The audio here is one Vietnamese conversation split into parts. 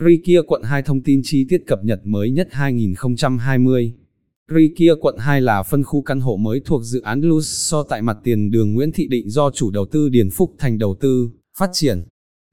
Rikia quận 2 thông tin chi tiết cập nhật mới nhất 2020. Rikia quận 2 là phân khu căn hộ mới thuộc dự án Luso tại mặt tiền đường Nguyễn Thị Định do chủ đầu tư Điền Phúc Thành đầu tư, phát triển.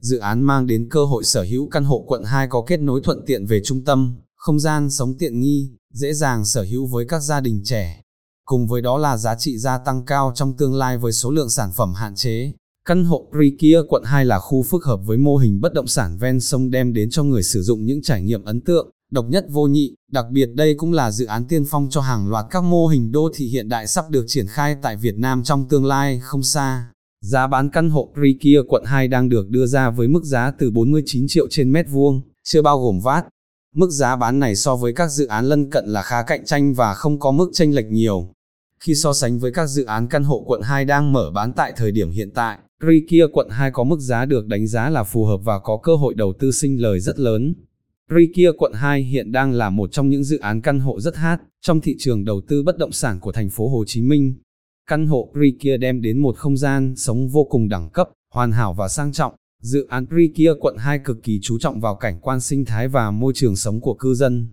Dự án mang đến cơ hội sở hữu căn hộ quận 2 có kết nối thuận tiện về trung tâm, không gian sống tiện nghi, dễ dàng sở hữu với các gia đình trẻ. Cùng với đó là giá trị gia tăng cao trong tương lai với số lượng sản phẩm hạn chế. Căn hộ Rikia quận 2 là khu phức hợp với mô hình bất động sản ven sông đem đến cho người sử dụng những trải nghiệm ấn tượng, độc nhất vô nhị, đặc biệt đây cũng là dự án tiên phong cho hàng loạt các mô hình đô thị hiện đại sắp được triển khai tại Việt Nam trong tương lai không xa. Giá bán căn hộ Rikia quận 2 đang được đưa ra với mức giá từ 49 triệu trên mét vuông, chưa bao gồm VAT. Mức giá bán này so với các dự án lân cận là khá cạnh tranh và không có mức chênh lệch nhiều. Khi so sánh với các dự án căn hộ quận 2 đang mở bán tại thời điểm hiện tại, Rikia quận 2 có mức giá được đánh giá là phù hợp và có cơ hội đầu tư sinh lời rất lớn. Rikia quận 2 hiện đang là một trong những dự án căn hộ rất hot trong thị trường đầu tư bất động sản của thành phố Hồ Chí Minh. Căn hộ Rikia đem đến một không gian sống vô cùng đẳng cấp, hoàn hảo và sang trọng. Dự án Rikia quận 2 cực kỳ chú trọng vào cảnh quan sinh thái và môi trường sống của cư dân.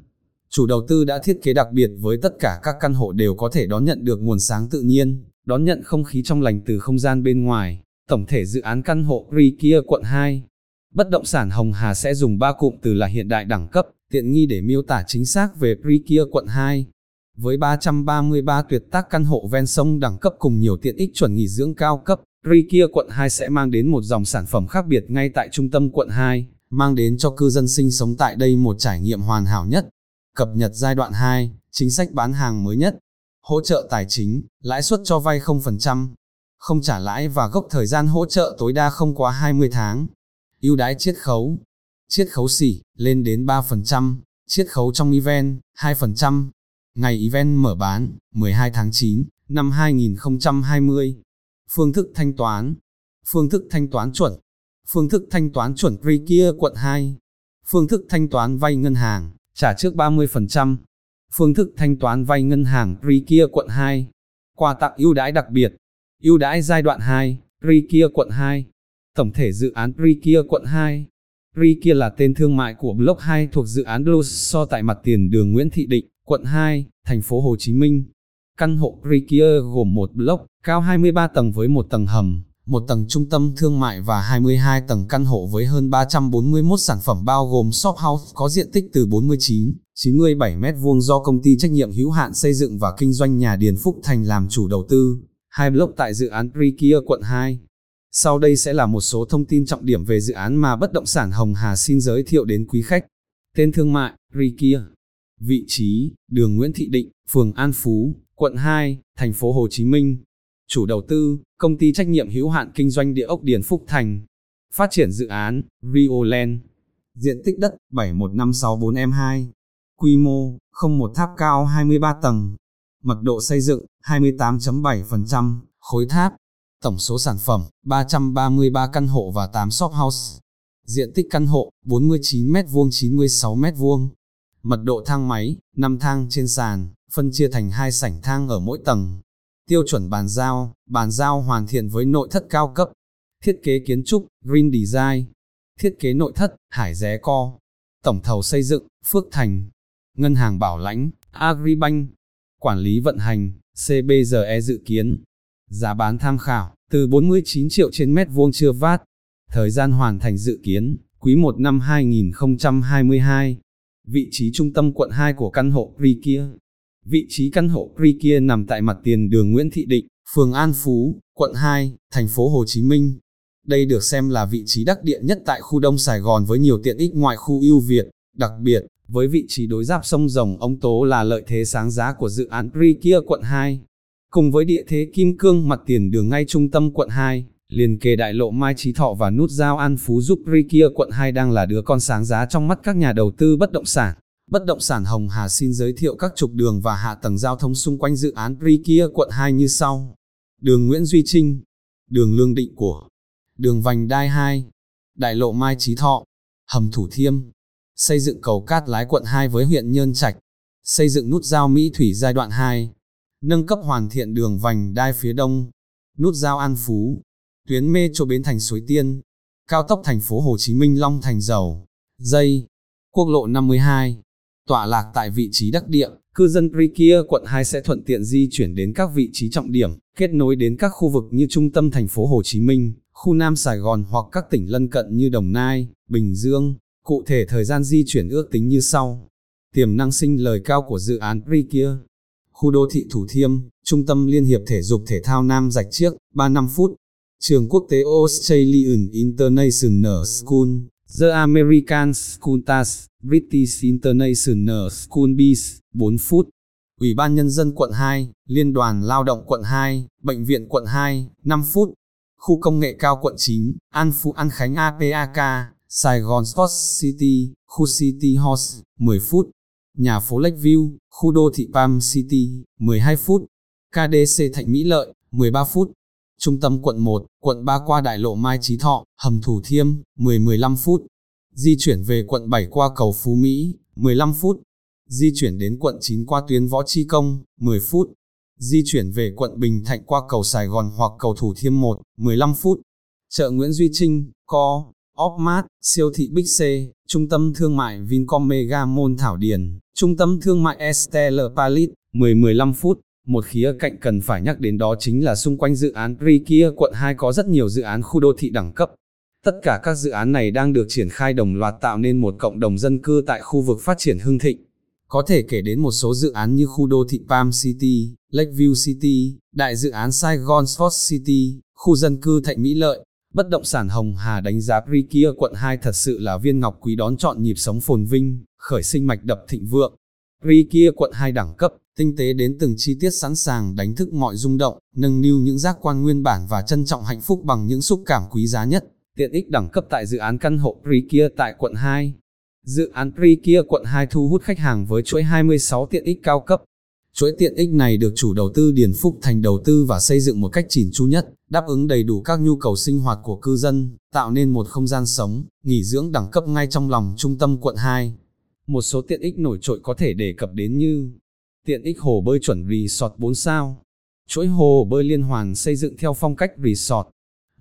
Chủ đầu tư đã thiết kế đặc biệt với tất cả các căn hộ đều có thể đón nhận được nguồn sáng tự nhiên, đón nhận không khí trong lành từ không gian bên ngoài. Tổng thể dự án căn hộ Rikia quận 2 Bất động sản Hồng Hà sẽ dùng ba cụm từ là hiện đại đẳng cấp, tiện nghi để miêu tả chính xác về Rikia quận 2. Với 333 tuyệt tác căn hộ ven sông đẳng cấp cùng nhiều tiện ích chuẩn nghỉ dưỡng cao cấp, Rikia quận 2 sẽ mang đến một dòng sản phẩm khác biệt ngay tại trung tâm quận 2, mang đến cho cư dân sinh sống tại đây một trải nghiệm hoàn hảo nhất. Cập nhật giai đoạn 2, chính sách bán hàng mới nhất, hỗ trợ tài chính, lãi suất cho vay 0%, không trả lãi và gốc thời gian hỗ trợ tối đa không quá 20 tháng. ưu đãi chiết khấu, chiết khấu xỉ, lên đến 3%, chiết khấu trong event, 2%. Ngày event mở bán, 12 tháng 9, năm 2020. Phương thức thanh toán, phương thức thanh toán chuẩn, phương thức thanh toán chuẩn kia quận 2, phương thức thanh toán vay ngân hàng, trả trước 30%, phương thức thanh toán vay ngân hàng kia quận 2, quà tặng ưu đãi đặc biệt, ưu đãi giai đoạn 2, Rikia quận 2. Tổng thể dự án Rikia quận 2. Rikia là tên thương mại của Block 2 thuộc dự án Blue so tại mặt tiền đường Nguyễn Thị Định, quận 2, thành phố Hồ Chí Minh. Căn hộ Rikia gồm một block cao 23 tầng với một tầng hầm, một tầng trung tâm thương mại và 22 tầng căn hộ với hơn 341 sản phẩm bao gồm shop house có diện tích từ 49, 97 m2 do công ty trách nhiệm hữu hạn xây dựng và kinh doanh nhà Điền Phúc Thành làm chủ đầu tư hai block tại dự án Rikia quận 2. Sau đây sẽ là một số thông tin trọng điểm về dự án mà bất động sản Hồng Hà xin giới thiệu đến quý khách. Tên thương mại, Rikia. Vị trí, đường Nguyễn Thị Định, phường An Phú, quận 2, thành phố Hồ Chí Minh. Chủ đầu tư, công ty trách nhiệm hữu hạn kinh doanh địa ốc Điền Phúc Thành. Phát triển dự án, Rio Land. Diện tích đất, 71564M2. Quy mô, không một tháp cao 23 tầng, mật độ xây dựng 28.7%, khối tháp, tổng số sản phẩm 333 căn hộ và 8 shop house, diện tích căn hộ 49m2 96m2, mật độ thang máy 5 thang trên sàn, phân chia thành hai sảnh thang ở mỗi tầng. Tiêu chuẩn bàn giao, bàn giao hoàn thiện với nội thất cao cấp, thiết kế kiến trúc, Green Design, thiết kế nội thất, Hải Ré Co, tổng thầu xây dựng, Phước Thành, ngân hàng bảo lãnh, Agribank, quản lý vận hành, CBGE dự kiến. Giá bán tham khảo, từ 49 triệu trên mét vuông chưa vát. Thời gian hoàn thành dự kiến, quý 1 năm 2022. Vị trí trung tâm quận 2 của căn hộ Rikia. Vị trí căn hộ Rikia nằm tại mặt tiền đường Nguyễn Thị Định, phường An Phú, quận 2, thành phố Hồ Chí Minh. Đây được xem là vị trí đắc địa nhất tại khu Đông Sài Gòn với nhiều tiện ích ngoại khu ưu Việt, đặc biệt, với vị trí đối giáp sông Rồng ông Tố là lợi thế sáng giá của dự án Rikia quận 2. Cùng với địa thế kim cương mặt tiền đường ngay trung tâm quận 2, liền kề đại lộ Mai Trí Thọ và nút giao An Phú giúp Rikia quận 2 đang là đứa con sáng giá trong mắt các nhà đầu tư bất động sản. Bất động sản Hồng Hà xin giới thiệu các trục đường và hạ tầng giao thông xung quanh dự án Rikia quận 2 như sau. Đường Nguyễn Duy Trinh, đường Lương Định của, đường Vành Đai 2, đại lộ Mai Trí Thọ, hầm Thủ Thiêm, xây dựng cầu Cát Lái quận 2 với huyện Nhơn Trạch, xây dựng nút giao Mỹ Thủy giai đoạn 2, nâng cấp hoàn thiện đường vành đai phía đông, nút giao An Phú, tuyến mê cho bến thành Suối Tiên, cao tốc thành phố Hồ Chí Minh Long Thành Dầu, dây, quốc lộ 52, tọa lạc tại vị trí đắc địa, cư dân Prikia quận 2 sẽ thuận tiện di chuyển đến các vị trí trọng điểm, kết nối đến các khu vực như trung tâm thành phố Hồ Chí Minh, khu Nam Sài Gòn hoặc các tỉnh lân cận như Đồng Nai, Bình Dương. Cụ thể thời gian di chuyển ước tính như sau. Tiềm năng sinh lời cao của dự án Prikia. Khu đô thị Thủ Thiêm, Trung tâm Liên hiệp Thể dục Thể thao Nam Rạch Chiếc, 35 phút. Trường quốc tế Australian International School, The American School Task, British International School Bees, 4 phút. Ủy ban Nhân dân quận 2, Liên đoàn Lao động quận 2, Bệnh viện quận 2, 5 phút. Khu công nghệ cao quận 9, An Phú An Khánh APAK, Sài Gòn Sports City, khu City House, 10 phút. Nhà phố Lakeview, khu đô thị Palm City, 12 phút. KDC Thạnh Mỹ Lợi, 13 phút. Trung tâm quận 1, quận 3 qua đại lộ Mai Chí Thọ, hầm Thủ Thiêm, 10-15 phút. Di chuyển về quận 7 qua cầu Phú Mỹ, 15 phút. Di chuyển đến quận 9 qua tuyến Võ Chi Công, 10 phút. Di chuyển về quận Bình Thạnh qua cầu Sài Gòn hoặc cầu Thủ Thiêm 1, 15 phút. Chợ Nguyễn Duy Trinh, Co, Opmart, siêu thị Big C, trung tâm thương mại Vincom Mega Mall Thảo Điền, trung tâm thương mại Estelle Palit, 10-15 phút. Một khía cạnh cần phải nhắc đến đó chính là xung quanh dự án Prikia quận 2 có rất nhiều dự án khu đô thị đẳng cấp. Tất cả các dự án này đang được triển khai đồng loạt tạo nên một cộng đồng dân cư tại khu vực phát triển hưng thịnh. Có thể kể đến một số dự án như khu đô thị Palm City, Lakeview City, đại dự án Saigon Sports City, khu dân cư Thạnh Mỹ Lợi. Bất động sản Hồng Hà đánh giá Prikia quận 2 thật sự là viên ngọc quý đón chọn nhịp sống phồn vinh, khởi sinh mạch đập thịnh vượng. Prikia quận 2 đẳng cấp, tinh tế đến từng chi tiết sẵn sàng đánh thức mọi rung động, nâng niu những giác quan nguyên bản và trân trọng hạnh phúc bằng những xúc cảm quý giá nhất. Tiện ích đẳng cấp tại dự án căn hộ Prikia tại quận 2. Dự án Prikia quận 2 thu hút khách hàng với chuỗi 26 tiện ích cao cấp. Chuỗi tiện ích này được chủ đầu tư Điền Phúc Thành đầu tư và xây dựng một cách chỉn chu nhất, đáp ứng đầy đủ các nhu cầu sinh hoạt của cư dân, tạo nên một không gian sống, nghỉ dưỡng đẳng cấp ngay trong lòng trung tâm quận 2. Một số tiện ích nổi trội có thể đề cập đến như Tiện ích hồ bơi chuẩn resort 4 sao Chuỗi hồ bơi liên hoàn xây dựng theo phong cách resort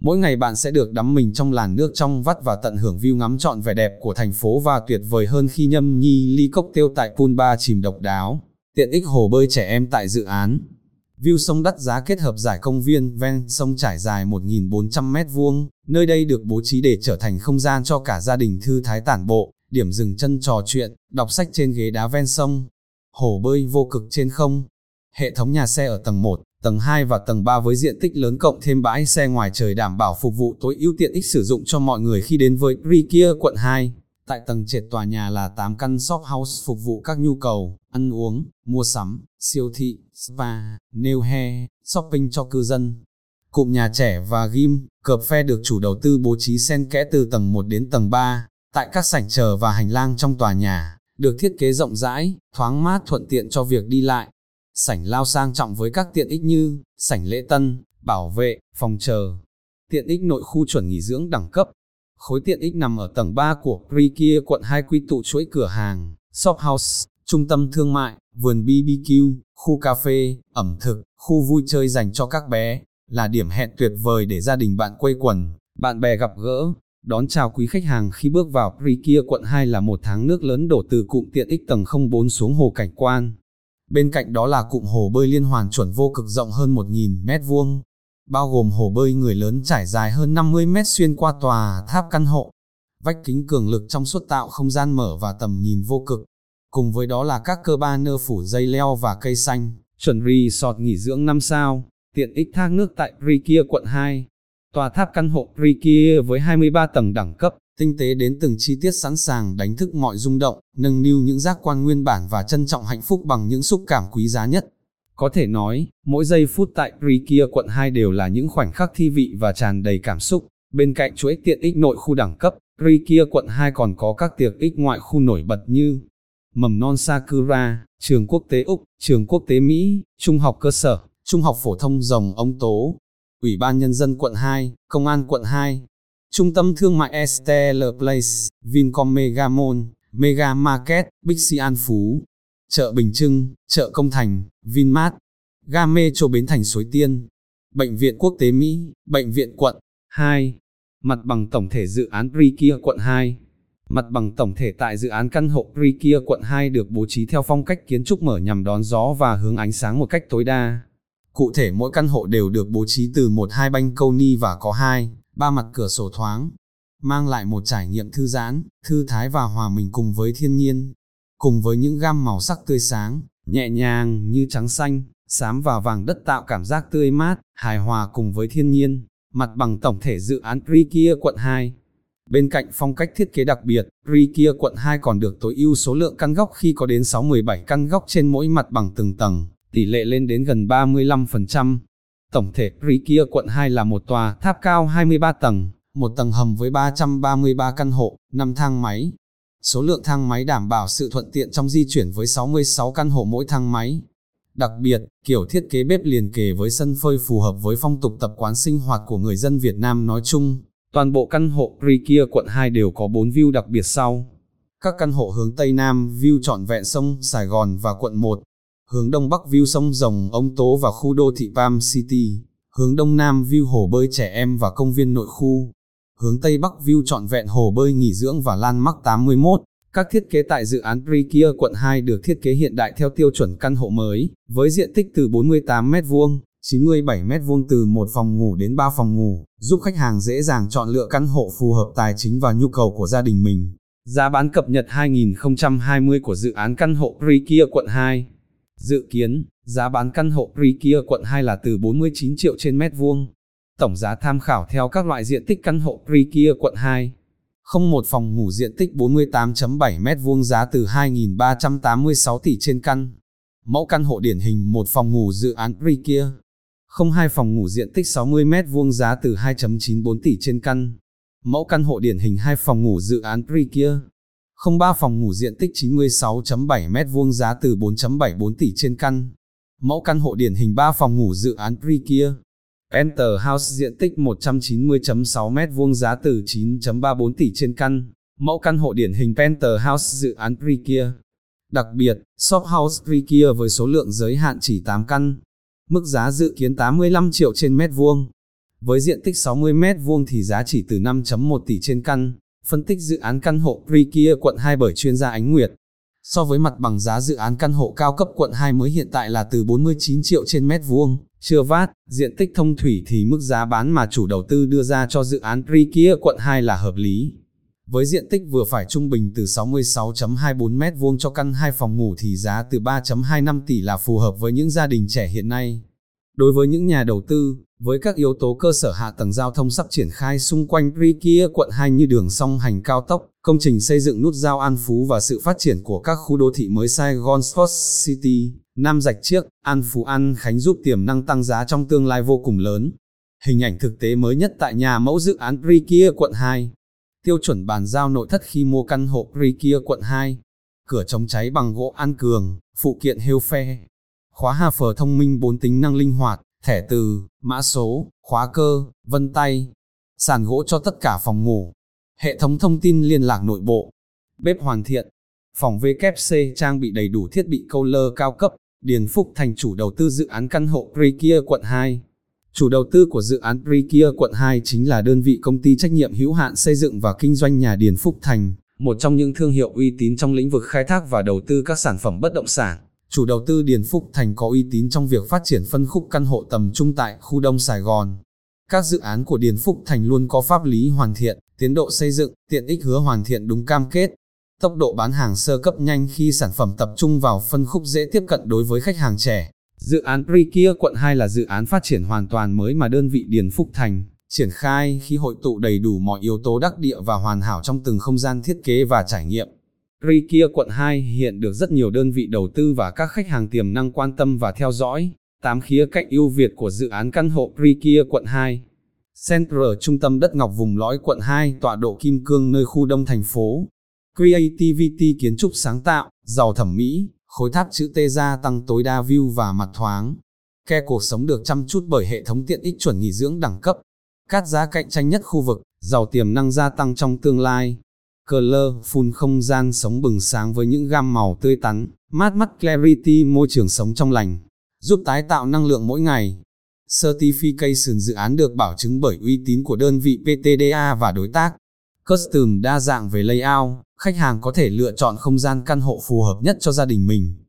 Mỗi ngày bạn sẽ được đắm mình trong làn nước trong vắt và tận hưởng view ngắm trọn vẻ đẹp của thành phố và tuyệt vời hơn khi nhâm nhi ly cốc tiêu tại pool bar chìm độc đáo. Tiện ích hồ bơi trẻ em tại dự án. View sông đắt giá kết hợp giải công viên ven sông trải dài 1.400 m2, nơi đây được bố trí để trở thành không gian cho cả gia đình thư thái tản bộ, điểm dừng chân trò chuyện, đọc sách trên ghế đá ven sông. Hồ bơi vô cực trên không. Hệ thống nhà xe ở tầng 1, tầng 2 và tầng 3 với diện tích lớn cộng thêm bãi xe ngoài trời đảm bảo phục vụ tối ưu tiện ích sử dụng cho mọi người khi đến với Prikia quận 2. Tại tầng trệt tòa nhà là 8 căn shop house phục vụ các nhu cầu, ăn uống, mua sắm, siêu thị, spa, nail hair, shopping cho cư dân. Cụm nhà trẻ và gym, cợp phe được chủ đầu tư bố trí xen kẽ từ tầng 1 đến tầng 3, tại các sảnh chờ và hành lang trong tòa nhà, được thiết kế rộng rãi, thoáng mát thuận tiện cho việc đi lại sảnh lao sang trọng với các tiện ích như sảnh lễ tân, bảo vệ, phòng chờ, tiện ích nội khu chuẩn nghỉ dưỡng đẳng cấp. Khối tiện ích nằm ở tầng 3 của Prikia quận 2 quy tụ chuỗi cửa hàng, shop house, trung tâm thương mại, vườn BBQ, khu cà phê, ẩm thực, khu vui chơi dành cho các bé, là điểm hẹn tuyệt vời để gia đình bạn quây quần, bạn bè gặp gỡ, đón chào quý khách hàng khi bước vào Prikia quận 2 là một tháng nước lớn đổ từ cụm tiện ích tầng 04 xuống hồ cảnh quan. Bên cạnh đó là cụm hồ bơi liên hoàn chuẩn vô cực rộng hơn 1.000 mét vuông, bao gồm hồ bơi người lớn trải dài hơn 50 mét xuyên qua tòa tháp căn hộ. Vách kính cường lực trong suốt tạo không gian mở và tầm nhìn vô cực. Cùng với đó là các cơ ba nơ phủ dây leo và cây xanh, chuẩn resort nghỉ dưỡng 5 sao, tiện ích thác nước tại Prikia quận 2. Tòa tháp căn hộ Prikia với 23 tầng đẳng cấp, tinh tế đến từng chi tiết sẵn sàng đánh thức mọi rung động, nâng niu những giác quan nguyên bản và trân trọng hạnh phúc bằng những xúc cảm quý giá nhất. Có thể nói, mỗi giây phút tại Prikia quận 2 đều là những khoảnh khắc thi vị và tràn đầy cảm xúc. Bên cạnh chuỗi tiện ích nội khu đẳng cấp, Prikia quận 2 còn có các tiện ích ngoại khu nổi bật như mầm non Sakura, trường quốc tế Úc, trường quốc tế Mỹ, trung học cơ sở, trung học phổ thông rồng ông Tố, Ủy ban Nhân dân quận 2, Công an quận 2, Trung tâm thương mại Estelle Place, Vincom Mega Mall, Mega Market, Bixi An Phú, chợ Bình Trưng, chợ Công Thành, Vinmart, ga Metro Bến Thành Suối Tiên, Bệnh viện Quốc tế Mỹ, Bệnh viện quận 2, mặt bằng tổng thể dự án Prikia quận 2. Mặt bằng tổng thể tại dự án căn hộ Rikia quận 2 được bố trí theo phong cách kiến trúc mở nhằm đón gió và hướng ánh sáng một cách tối đa. Cụ thể mỗi căn hộ đều được bố trí từ một hai banh câu ni và có hai, ba mặt cửa sổ thoáng, mang lại một trải nghiệm thư giãn, thư thái và hòa mình cùng với thiên nhiên. Cùng với những gam màu sắc tươi sáng, nhẹ nhàng như trắng xanh, xám và vàng đất tạo cảm giác tươi mát, hài hòa cùng với thiên nhiên, mặt bằng tổng thể dự án Rikia quận 2. Bên cạnh phong cách thiết kế đặc biệt, Rikia quận 2 còn được tối ưu số lượng căn góc khi có đến 6-17 căn góc trên mỗi mặt bằng từng tầng, tỷ lệ lên đến gần 35%. Tổng thể Rikia quận 2 là một tòa tháp cao 23 tầng, một tầng hầm với 333 căn hộ, 5 thang máy. Số lượng thang máy đảm bảo sự thuận tiện trong di chuyển với 66 căn hộ mỗi thang máy. Đặc biệt, kiểu thiết kế bếp liền kề với sân phơi phù hợp với phong tục tập quán sinh hoạt của người dân Việt Nam nói chung. Toàn bộ căn hộ Prikia quận 2 đều có 4 view đặc biệt sau. Các căn hộ hướng Tây Nam view trọn vẹn sông Sài Gòn và quận 1, hướng Đông Bắc view sông Rồng Ông Tố và khu đô thị Palm City, hướng Đông Nam view hồ bơi trẻ em và công viên nội khu, hướng Tây Bắc view trọn vẹn hồ bơi nghỉ dưỡng và Lan Mắc 81. Các thiết kế tại dự án Rikia quận 2 được thiết kế hiện đại theo tiêu chuẩn căn hộ mới, với diện tích từ 48 m2, 97 m2 từ một phòng ngủ đến 3 phòng ngủ, giúp khách hàng dễ dàng chọn lựa căn hộ phù hợp tài chính và nhu cầu của gia đình mình. Giá bán cập nhật 2020 của dự án căn hộ Rikia quận 2 Dự kiến, giá bán căn hộ Rikia quận 2 là từ 49 triệu trên mét vuông. Tổng giá tham khảo theo các loại diện tích căn hộ Rikia quận 2. Không một phòng ngủ diện tích 48.7 m2 giá từ 2.386 tỷ trên căn. Mẫu căn hộ điển hình một phòng ngủ dự án Rikia. Không hai phòng ngủ diện tích 60 m2 giá từ 2.94 tỷ trên căn. Mẫu căn hộ điển hình hai phòng ngủ dự án Rikia. Không ba phòng ngủ diện tích 96.7 m2 giá từ 4.74 tỷ trên căn. Mẫu căn hộ điển hình 3 phòng ngủ dự án Rikia. Penthouse diện tích 190.6 m2 giá từ 9.34 tỷ trên căn. Mẫu căn hộ điển hình Penthouse dự án Rikia. Đặc biệt, Shop House Rikia với số lượng giới hạn chỉ 8 căn. Mức giá dự kiến 85 triệu trên mét vuông. Với diện tích 60 mét vuông thì giá chỉ từ 5.1 tỷ trên căn. Phân tích dự án căn hộ Rikia quận 2 bởi chuyên gia Ánh Nguyệt. So với mặt bằng giá dự án căn hộ cao cấp quận 2 mới hiện tại là từ 49 triệu trên mét vuông, chưa vát, diện tích thông thủy thì mức giá bán mà chủ đầu tư đưa ra cho dự án Rikia quận 2 là hợp lý. Với diện tích vừa phải trung bình từ 66.24 mét vuông cho căn 2 phòng ngủ thì giá từ 3.25 tỷ là phù hợp với những gia đình trẻ hiện nay. Đối với những nhà đầu tư, với các yếu tố cơ sở hạ tầng giao thông sắp triển khai xung quanh Rikia quận 2 như đường song hành cao tốc, công trình xây dựng nút giao An Phú và sự phát triển của các khu đô thị mới Sài Gòn Sports City, Nam Dạch Chiếc, An Phú An Khánh giúp tiềm năng tăng giá trong tương lai vô cùng lớn. Hình ảnh thực tế mới nhất tại nhà mẫu dự án Rikia quận 2. Tiêu chuẩn bàn giao nội thất khi mua căn hộ Rikia quận 2. Cửa chống cháy bằng gỗ an cường, phụ kiện heo phe. Khóa hà phở thông minh 4 tính năng linh hoạt, thẻ từ, mã số, khóa cơ, vân tay, sàn gỗ cho tất cả phòng ngủ, hệ thống thông tin liên lạc nội bộ, bếp hoàn thiện, phòng VKC trang bị đầy đủ thiết bị câu lơ cao cấp, Điền Phúc thành chủ đầu tư dự án căn hộ Rikia quận 2. Chủ đầu tư của dự án Rikia quận 2 chính là đơn vị công ty trách nhiệm hữu hạn xây dựng và kinh doanh nhà Điền Phúc Thành, một trong những thương hiệu uy tín trong lĩnh vực khai thác và đầu tư các sản phẩm bất động sản. Chủ đầu tư Điền Phúc Thành có uy tín trong việc phát triển phân khúc căn hộ tầm trung tại khu Đông Sài Gòn. Các dự án của Điền Phúc Thành luôn có pháp lý hoàn thiện, tiến độ xây dựng, tiện ích hứa hoàn thiện đúng cam kết. Tốc độ bán hàng sơ cấp nhanh khi sản phẩm tập trung vào phân khúc dễ tiếp cận đối với khách hàng trẻ. Dự án Rikia quận 2 là dự án phát triển hoàn toàn mới mà đơn vị Điền Phúc Thành triển khai khi hội tụ đầy đủ mọi yếu tố đắc địa và hoàn hảo trong từng không gian thiết kế và trải nghiệm. Rikia quận 2 hiện được rất nhiều đơn vị đầu tư và các khách hàng tiềm năng quan tâm và theo dõi. Tám khía cạnh ưu việt của dự án căn hộ Rikia quận 2. Center trung tâm đất ngọc vùng lõi quận 2 tọa độ Kim Cương nơi khu đông thành phố. Creativity kiến trúc sáng tạo, giàu thẩm mỹ, khối tháp chữ T gia tăng tối đa view và mặt thoáng. Ke cuộc sống được chăm chút bởi hệ thống tiện ích chuẩn nghỉ dưỡng đẳng cấp. Cát giá cạnh tranh nhất khu vực, giàu tiềm năng gia tăng trong tương lai. Color full không gian sống bừng sáng với những gam màu tươi tắn, mát mắt Clarity môi trường sống trong lành, giúp tái tạo năng lượng mỗi ngày. Certification dự án được bảo chứng bởi uy tín của đơn vị PTDA và đối tác. custom đa dạng về layout, khách hàng có thể lựa chọn không gian căn hộ phù hợp nhất cho gia đình mình.